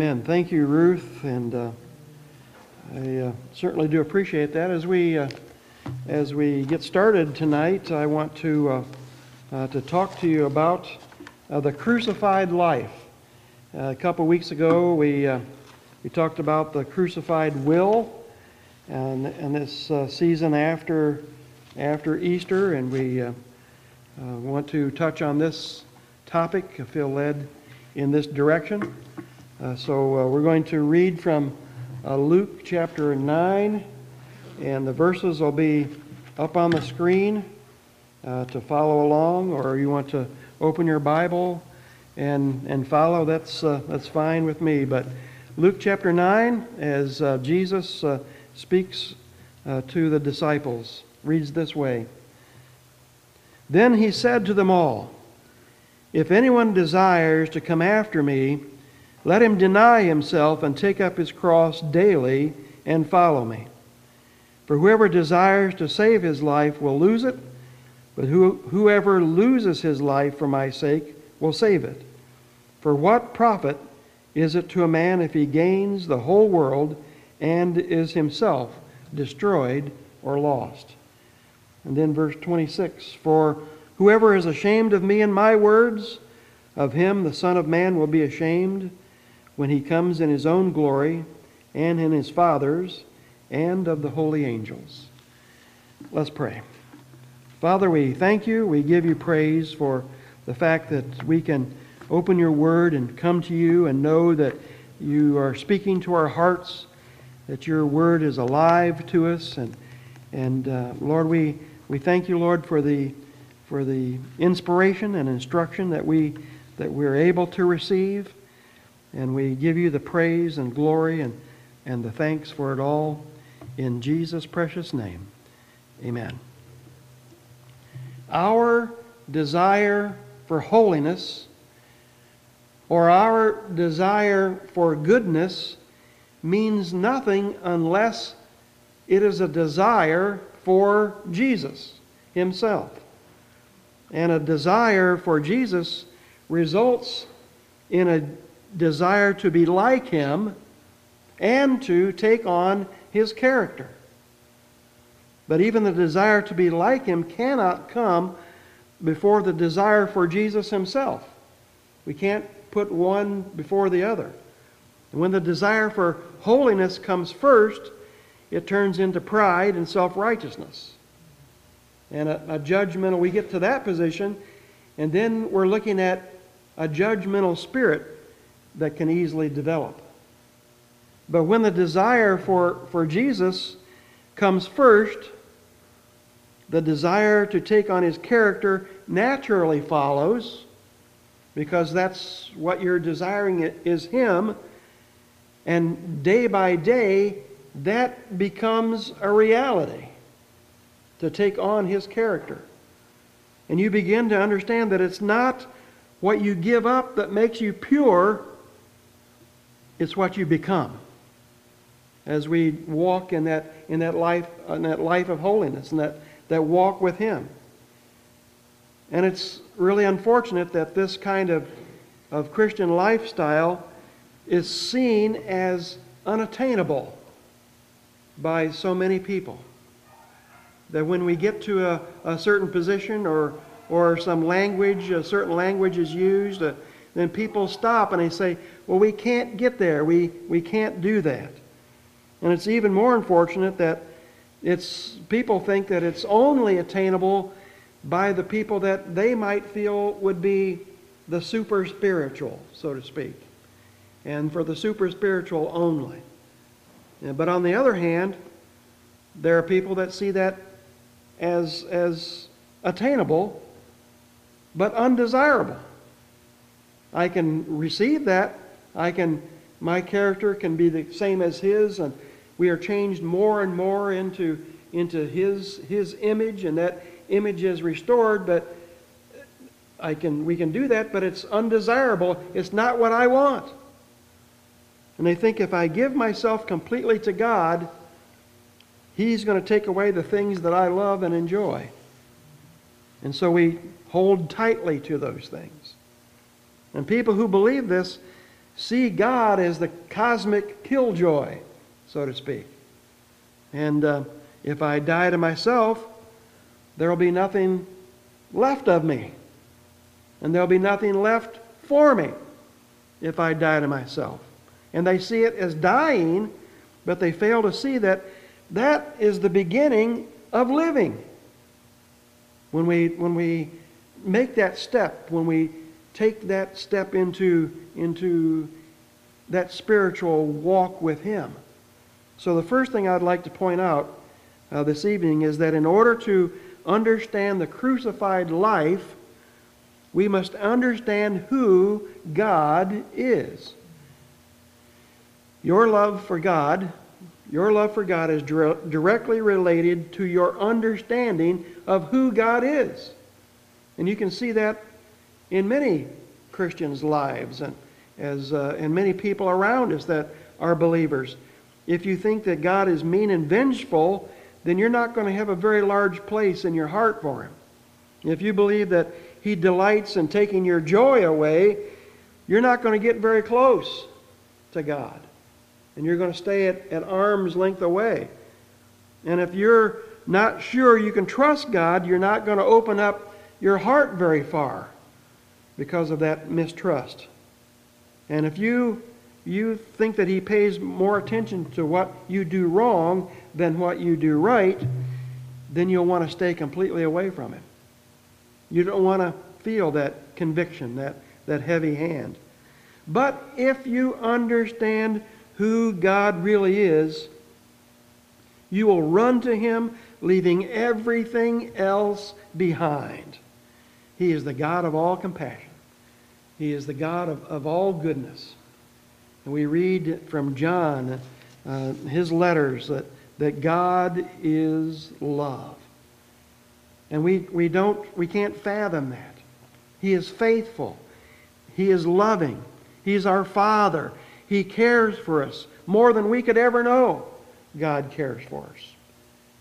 Amen. Thank you, Ruth, and uh, I uh, certainly do appreciate that. As we uh, as we get started tonight, I want to uh, uh, to talk to you about uh, the crucified life. a couple weeks ago, we we talked about the crucified will, and and this season after after Easter, and we want to touch on this topic. I feel led in this direction. Uh, so uh, we're going to read from uh, Luke chapter 9, and the verses will be up on the screen uh, to follow along, or you want to open your Bible and, and follow, that's, uh, that's fine with me. But Luke chapter 9, as uh, Jesus speaks to the disciples, reads this way Then he said to them all, If anyone desires to come after me, let him deny himself and take up his cross daily and follow me. For whoever desires to save his life will lose it, but who, whoever loses his life for my sake will save it. For what profit is it to a man if he gains the whole world and is himself destroyed or lost? And then verse 26 For whoever is ashamed of me and my words, of him the Son of Man will be ashamed when he comes in his own glory and in his Father's and of the holy angels. Let's pray. Father, we thank you. We give you praise for the fact that we can open your word and come to you and know that you are speaking to our hearts, that your word is alive to us. And, and uh, Lord, we, we thank you, Lord, for the, for the inspiration and instruction that, we, that we're able to receive. And we give you the praise and glory and, and the thanks for it all in Jesus' precious name. Amen. Our desire for holiness or our desire for goodness means nothing unless it is a desire for Jesus Himself. And a desire for Jesus results in a desire to be like him and to take on his character. But even the desire to be like him cannot come before the desire for Jesus himself. We can't put one before the other. And when the desire for holiness comes first, it turns into pride and self righteousness. And a, a judgmental, we get to that position, and then we're looking at a judgmental spirit that can easily develop. But when the desire for, for Jesus comes first, the desire to take on his character naturally follows because that's what you're desiring is him. And day by day, that becomes a reality to take on his character. And you begin to understand that it's not what you give up that makes you pure, it's what you become as we walk in that, in that, life, in that life of holiness and that, that walk with Him. And it's really unfortunate that this kind of, of Christian lifestyle is seen as unattainable by so many people. That when we get to a, a certain position or, or some language, a certain language is used, then people stop and they say, well, we can't get there. We, we can't do that. And it's even more unfortunate that it's, people think that it's only attainable by the people that they might feel would be the super spiritual, so to speak, and for the super spiritual only. But on the other hand, there are people that see that as, as attainable but undesirable. I can receive that. I can, my character can be the same as his, and we are changed more and more into, into his, his image, and that image is restored, but I can, we can do that, but it's undesirable. It's not what I want. And they think if I give myself completely to God, He's going to take away the things that I love and enjoy. And so we hold tightly to those things. And people who believe this see God as the cosmic killjoy, so to speak. And uh, if I die to myself, there will be nothing left of me. And there'll be nothing left for me if I die to myself. And they see it as dying, but they fail to see that that is the beginning of living. When we, when we make that step, when we take that step into, into that spiritual walk with Him. So, the first thing I'd like to point out uh, this evening is that in order to understand the crucified life, we must understand who God is. Your love for God, your love for God is directly related to your understanding of who God is. And you can see that in many Christians' lives and as uh, and many people around us that are believers. If you think that God is mean and vengeful, then you're not going to have a very large place in your heart for him. If you believe that he delights in taking your joy away, you're not going to get very close to God. And you're going to stay at, at arm's length away. And if you're not sure you can trust God, you're not going to open up your heart very far because of that mistrust. And if you you think that he pays more attention to what you do wrong than what you do right, then you'll want to stay completely away from him. You don't want to feel that conviction, that, that heavy hand. But if you understand who God really is, you will run to him, leaving everything else behind. He is the God of all compassion. He is the God of, of all goodness. And we read from John, uh, his letters, that, that God is love. And we, we, don't, we can't fathom that. He is faithful. He is loving. He's our Father. He cares for us more than we could ever know. God cares for us.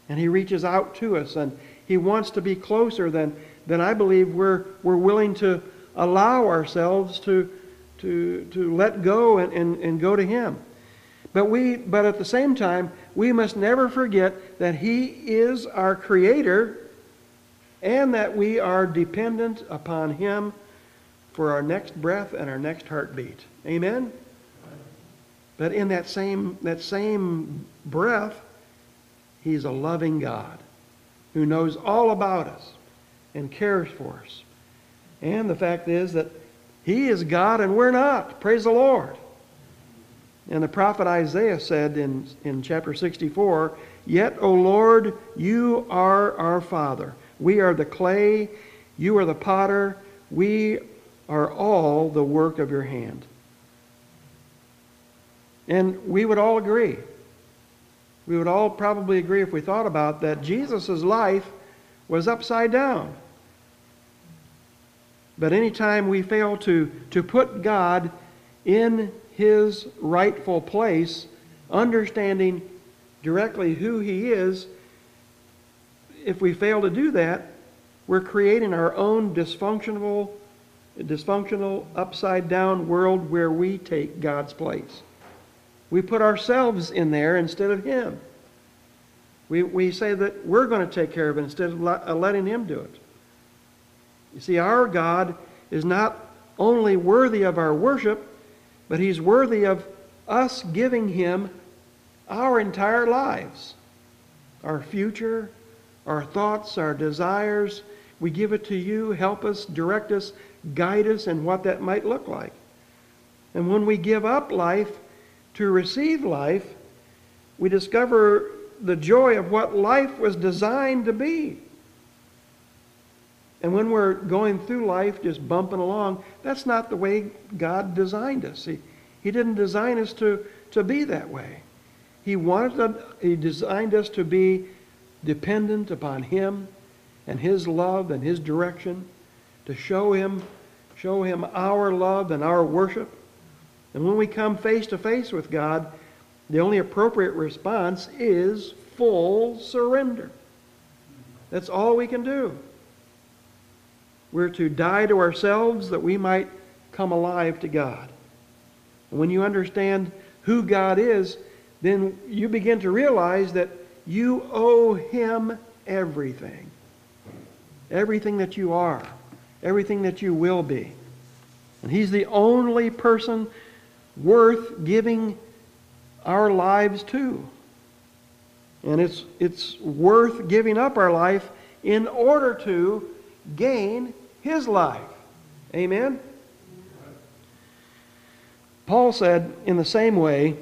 And He reaches out to us, and He wants to be closer than, than I believe we're, we're willing to allow ourselves to, to, to let go and, and, and go to Him. But, we, but at the same time, we must never forget that He is our Creator and that we are dependent upon Him for our next breath and our next heartbeat. Amen? But in that same, that same breath, He's a loving God who knows all about us and cares for us. And the fact is that He is God and we're not. Praise the Lord. And the prophet Isaiah said in, in chapter 64, Yet, O Lord, you are our Father. We are the clay, you are the potter, we are all the work of your hand. And we would all agree. We would all probably agree if we thought about that Jesus' life was upside down. But anytime we fail to, to put God in his rightful place, understanding directly who he is, if we fail to do that, we're creating our own dysfunctional, dysfunctional, upside down world where we take God's place. We put ourselves in there instead of Him. We, we say that we're going to take care of it instead of uh, letting Him do it. You see, our God is not only worthy of our worship, but He's worthy of us giving Him our entire lives, our future, our thoughts, our desires. We give it to you. Help us, direct us, guide us in what that might look like. And when we give up life to receive life, we discover the joy of what life was designed to be. And when we're going through life just bumping along, that's not the way God designed us. He, he didn't design us to, to be that way. He wanted to, He designed us to be dependent upon Him and His love and His direction, to show Him, show Him our love and our worship. And when we come face to face with God, the only appropriate response is full surrender. That's all we can do. We're to die to ourselves that we might come alive to God. When you understand who God is, then you begin to realize that you owe Him everything. Everything that you are, everything that you will be. And He's the only person worth giving our lives to. And it's, it's worth giving up our life in order to gain His life. Amen? Paul said, in the same way,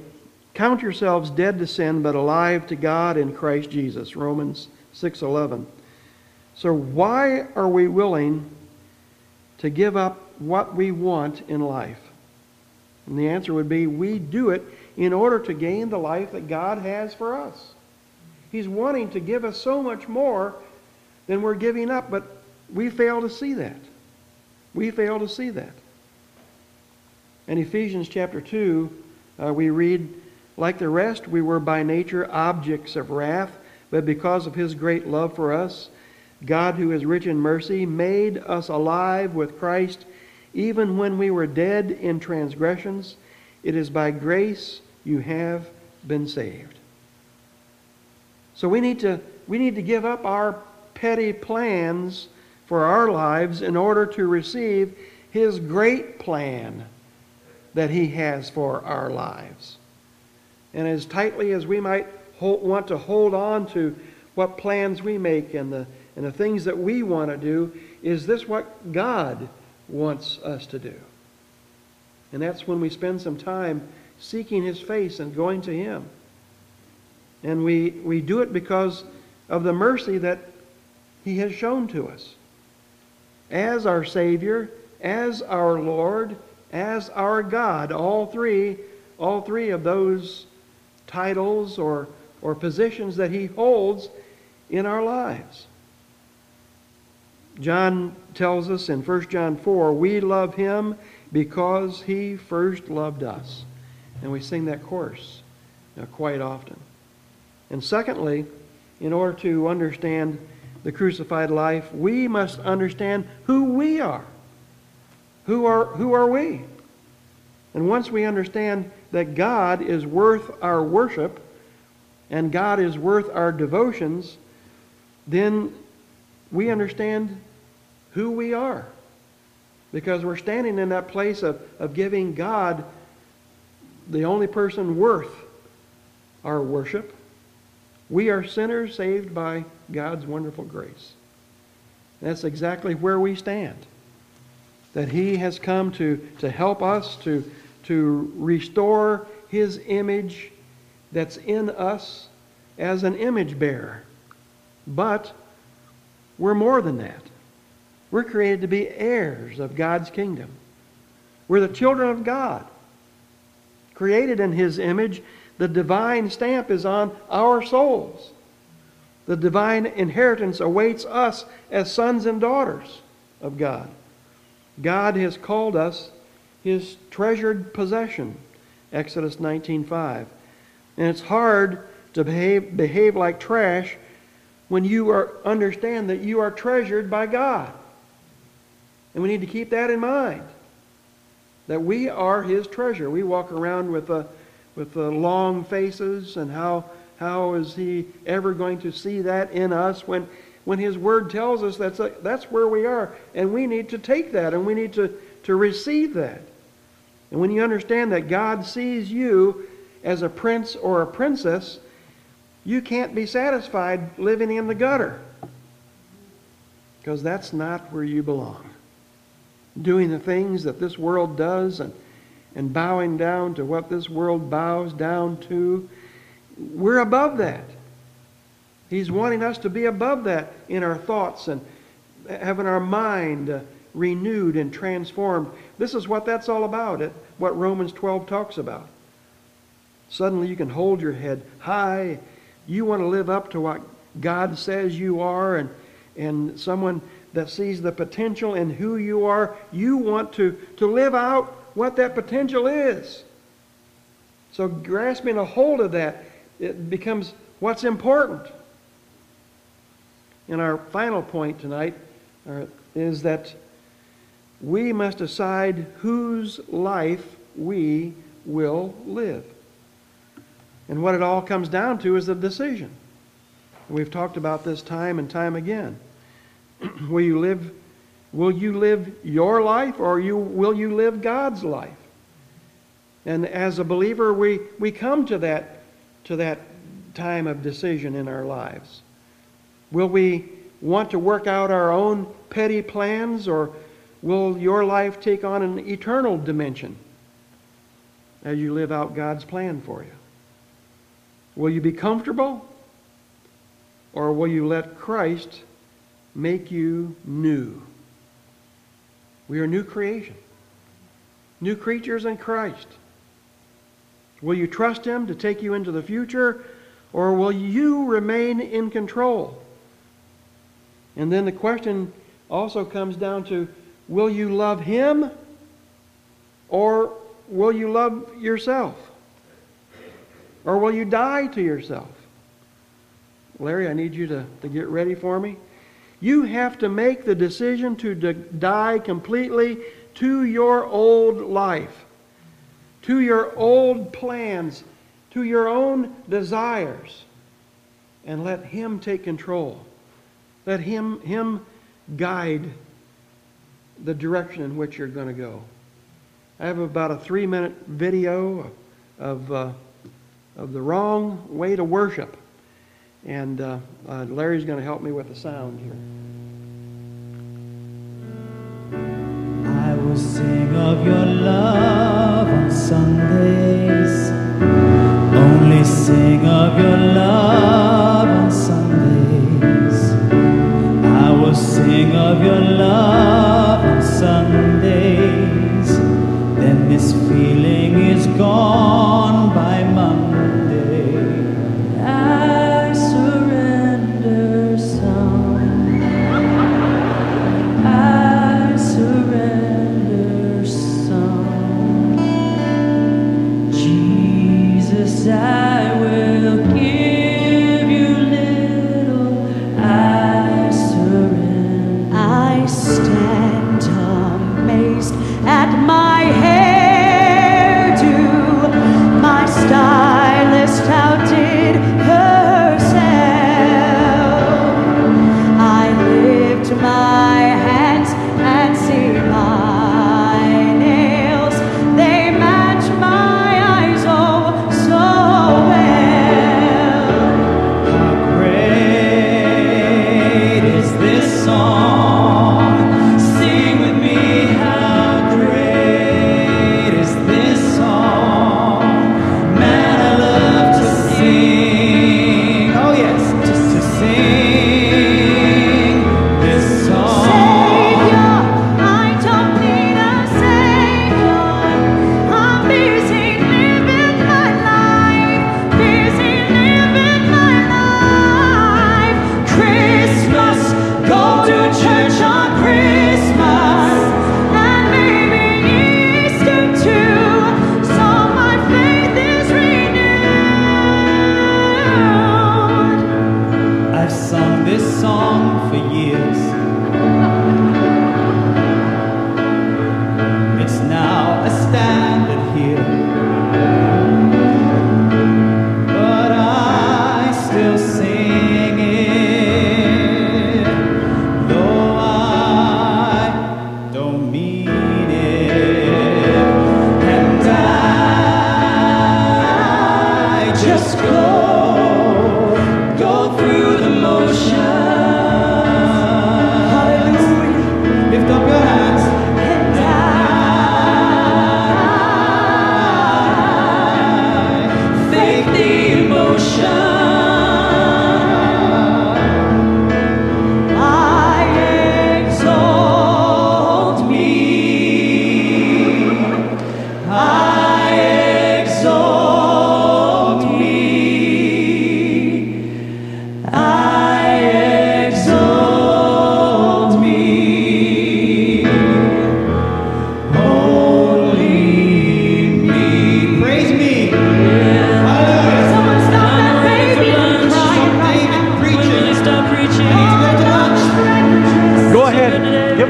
count yourselves dead to sin but alive to God in Christ Jesus. Romans 6:11. So why are we willing to give up what we want in life? And the answer would be we do it in order to gain the life that God has for us. He's wanting to give us so much more than we're giving up, but we fail to see that. We fail to see that. In Ephesians chapter 2, uh, we read, Like the rest, we were by nature objects of wrath, but because of his great love for us, God, who is rich in mercy, made us alive with Christ even when we were dead in transgressions. It is by grace you have been saved. So we need to, we need to give up our petty plans for our lives in order to receive his great plan that he has for our lives. And as tightly as we might hold, want to hold on to what plans we make and the, and the things that we want to do, is this what God wants us to do? And that's when we spend some time seeking his face and going to him. And we, we do it because of the mercy that he has shown to us. As our Savior, as our Lord, as our God, all three, all three of those titles or, or positions that he holds in our lives. John tells us in 1 John 4, we love him because he first loved us. And we sing that chorus quite often. And secondly, in order to understand the crucified life, we must understand who we are. Who are, who are we? And once we understand that God is worth our worship and God is worth our devotions, then we understand who we are. Because we're standing in that place of, of giving God the only person worth our worship. We are sinners saved by God's wonderful grace. That's exactly where we stand. That He has come to, to help us, to, to restore His image that's in us as an image bearer. But we're more than that. We're created to be heirs of God's kingdom. We're the children of God, created in His image. The divine stamp is on our souls. The divine inheritance awaits us as sons and daughters of God. God has called us his treasured possession. Exodus 19:5. And it's hard to behave, behave like trash when you are, understand that you are treasured by God. And we need to keep that in mind. That we are his treasure. We walk around with a with the long faces and how how is he ever going to see that in us when, when his word tells us that's, a, that's where we are? And we need to take that and we need to, to receive that. And when you understand that God sees you as a prince or a princess, you can't be satisfied living in the gutter. Because that's not where you belong. Doing the things that this world does and, and bowing down to what this world bows down to we're above that. He's wanting us to be above that in our thoughts and having our mind uh, renewed and transformed. This is what that's all about, it, what Romans 12 talks about. Suddenly you can hold your head high. You want to live up to what God says you are, and, and someone that sees the potential in who you are, you want to, to live out what that potential is. So grasping a hold of that it becomes what's important. And our final point tonight uh, is that we must decide whose life we will live. And what it all comes down to is a decision. We've talked about this time and time again. will you live will you live your life or you will you live God's life? And as a believer we, we come to that to that time of decision in our lives. Will we want to work out our own petty plans or will your life take on an eternal dimension as you live out God's plan for you? Will you be comfortable or will you let Christ make you new? We are new creation, new creatures in Christ. Will you trust Him to take you into the future, or will you remain in control? And then the question also comes down to will you love Him, or will you love yourself? Or will you die to yourself? Larry, I need you to, to get ready for me. You have to make the decision to die completely to your old life, to your old plans, to your own desires, and let Him take control. Let Him, him guide the direction in which you're going to go. I have about a three minute video of, uh, of the wrong way to worship. And uh, uh, Larry's going to help me with the sound here. I will sing of your love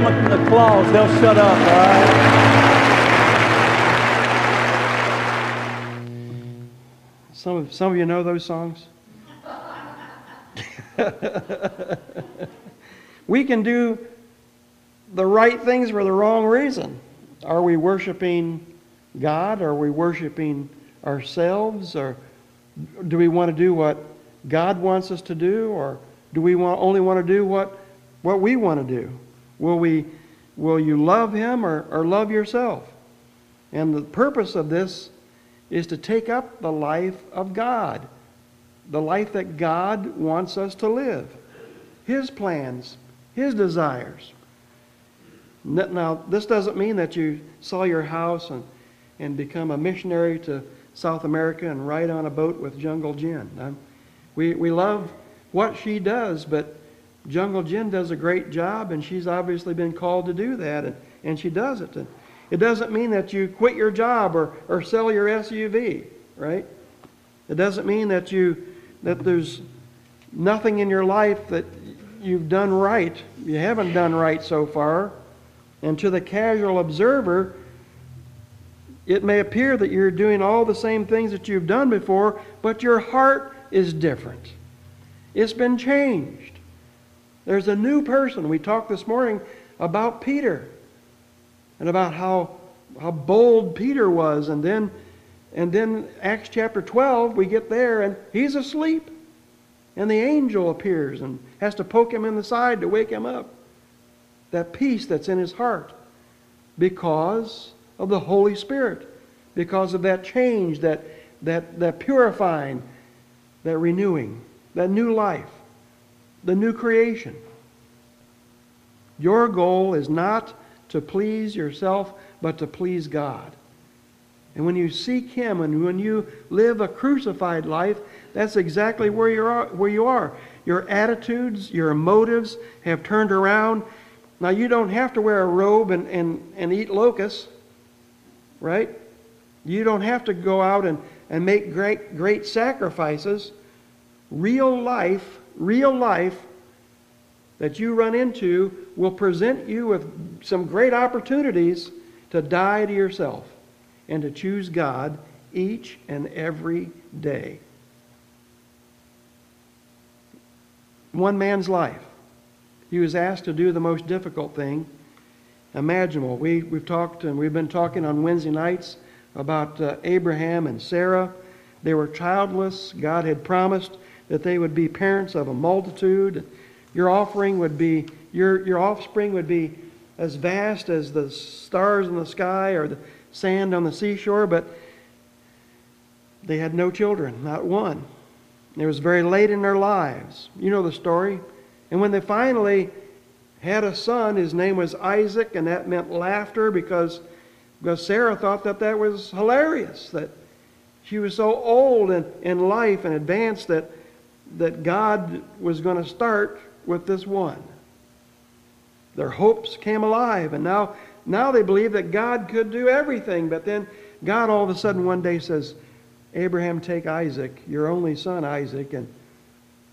them the claws. They'll shut up, all right? Some of, some of you know those songs? we can do the right things for the wrong reason. Are we worshiping God? Are we worshiping ourselves? Or do we want to do what God wants us to do? Or do we want, only want to do what, what we want to do? Will, we, will you love Him or, or love yourself? And the purpose of this is to take up the life of God, the life that God wants us to live, His plans, His desires. Now, this doesn't mean that you sell your house and, and become a missionary to South America and ride on a boat with Jungle Jin. Um, we, we love what she does, but Jungle Jin does a great job, and she's obviously been called to do that, and, and she does it. And it doesn't mean that you quit your job or, or sell your SUV, right? It doesn't mean that you that there's nothing in your life that you've done right. You haven't done right so far. And to the casual observer, it may appear that you're doing all the same things that you've done before, but your heart is different. It's been changed. There's a new person. We talked this morning about Peter and about how, how bold Peter was. And then, and then Acts chapter 12, we get there and he's asleep. And the angel appears and has to poke him in the side to wake him up. That peace that's in his heart because of the Holy Spirit, because of that change, that, that, that purifying, that renewing, that new life, the new creation. Your goal is not to please yourself, but to please God. And when you seek Him and when you live a crucified life, that's exactly where you are. Where you are. Your attitudes, your motives have turned around. Now, you don't have to wear a robe and, and, and eat locusts, right? You don't have to go out and, and make great, great sacrifices. Real life, real life that you run into will present you with some great opportunities to die to yourself and to choose God each and every day. One man's life. He was asked to do the most difficult thing imaginable. We, we've talked and we've been talking on Wednesday nights about uh, Abraham and Sarah. They were childless. God had promised that they would be parents of a multitude. Your offering would be, your, your offspring would be as vast as the stars in the sky or the sand on the seashore, but they had no children, not one. It was very late in their lives. You know the story. And when they finally had a son, his name was Isaac, and that meant laughter because, because Sarah thought that that was hilarious, that she was so old in, in life and advanced that, that God was going to start with this one. Their hopes came alive, and now, now they believe that God could do everything. But then God all of a sudden one day says, Abraham, take Isaac, your only son Isaac, and,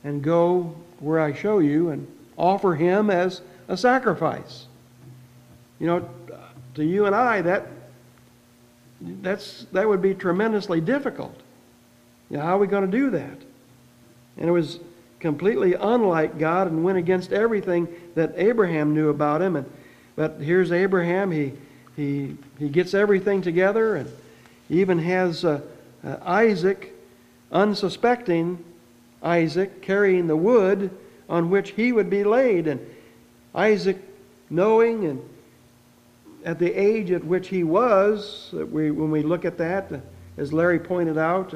and go where I show you and offer him as a sacrifice. You know, to you and I, that, that's, that would be tremendously difficult. You know, how are we going to do that? And it was completely unlike God and went against everything that Abraham knew about him. And, but here's Abraham. He, he, he gets everything together and even has uh, uh, Isaac, unsuspecting Isaac, carrying the wood on which he would be laid. And Isaac, knowing and at the age at which he was, we, when we look at that, as Larry pointed out,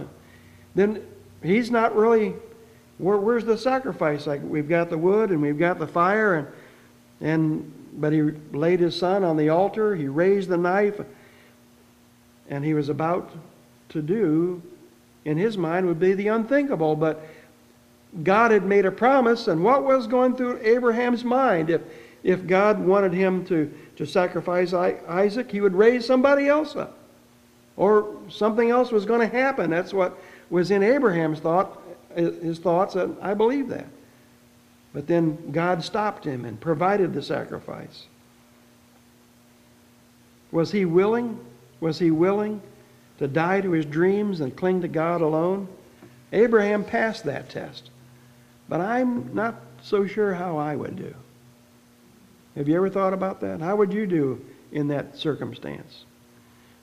then he's not really where, where's the sacrifice? Like we've got the wood and we've got the fire, and and but he laid his son on the altar. He raised the knife, and he was about to do, in his mind, would be the unthinkable. But God had made a promise, and what was going through Abraham's mind? If if God wanted him to to sacrifice Isaac, he would raise somebody else up, or something else was going to happen. That's what was in Abraham's thought his thoughts, and I believe that. But then God stopped him and provided the sacrifice. Was he willing? Was he willing to die to his dreams and cling to God alone? Abraham passed that test. But I'm not so sure how I would do. Have you ever thought about that? How would you do in that circumstance?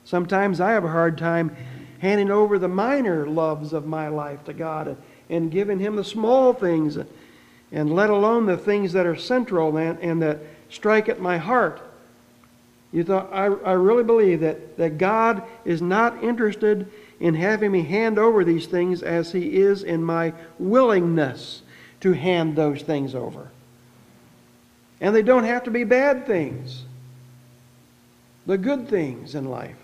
Sometimes I have a hard time handing over the minor loves of my life to God and, giving Him the small things, and let alone the things that are central and, and that strike at my heart. You thought I, I really believe that, that God is not interested in having me hand over these things as He is in my willingness to hand those things over. And they don't have to be bad things, the good things in life.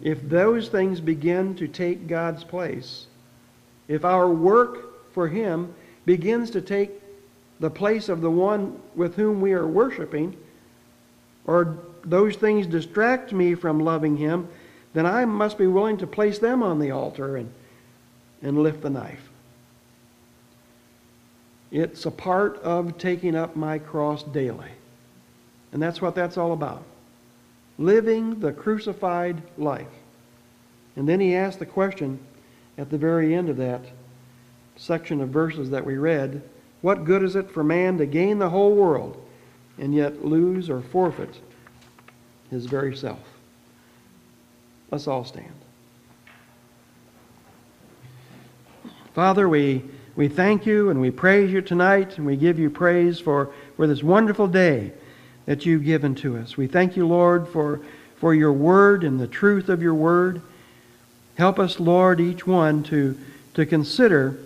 If those things begin to take God's place, if our work for Him begins to take the place of the one with whom we are worshiping, or those things distract me from loving Him, then I must be willing to place them on the altar and, and lift the knife. It's a part of taking up my cross daily. And that's what that's all about. Living the crucified life. And then he asked the question at the very end of that section of verses that we read What good is it for man to gain the whole world and yet lose or forfeit his very self? Let's all stand. Father, we, we thank you and we praise you tonight, and we give you praise for, for this wonderful day that you've given to us. We thank you, Lord, for, for your word and the truth of your word. Help us, Lord, each one to, to consider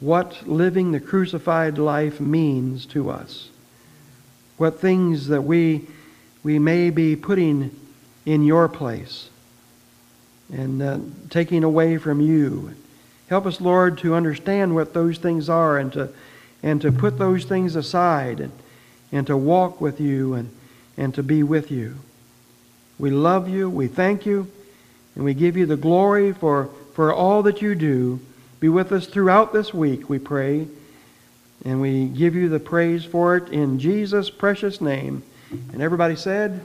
what living the crucified life means to us. What things that we, we may be putting in your place and uh, taking away from you. Help us, Lord, to understand what those things are and to, and to put those things aside and, and to walk with you and, and to be with you. We love you, we thank you, and we give you the glory for, for all that you do. Be with us throughout this week, we pray. And we give you the praise for it in Jesus' precious name. And everybody said,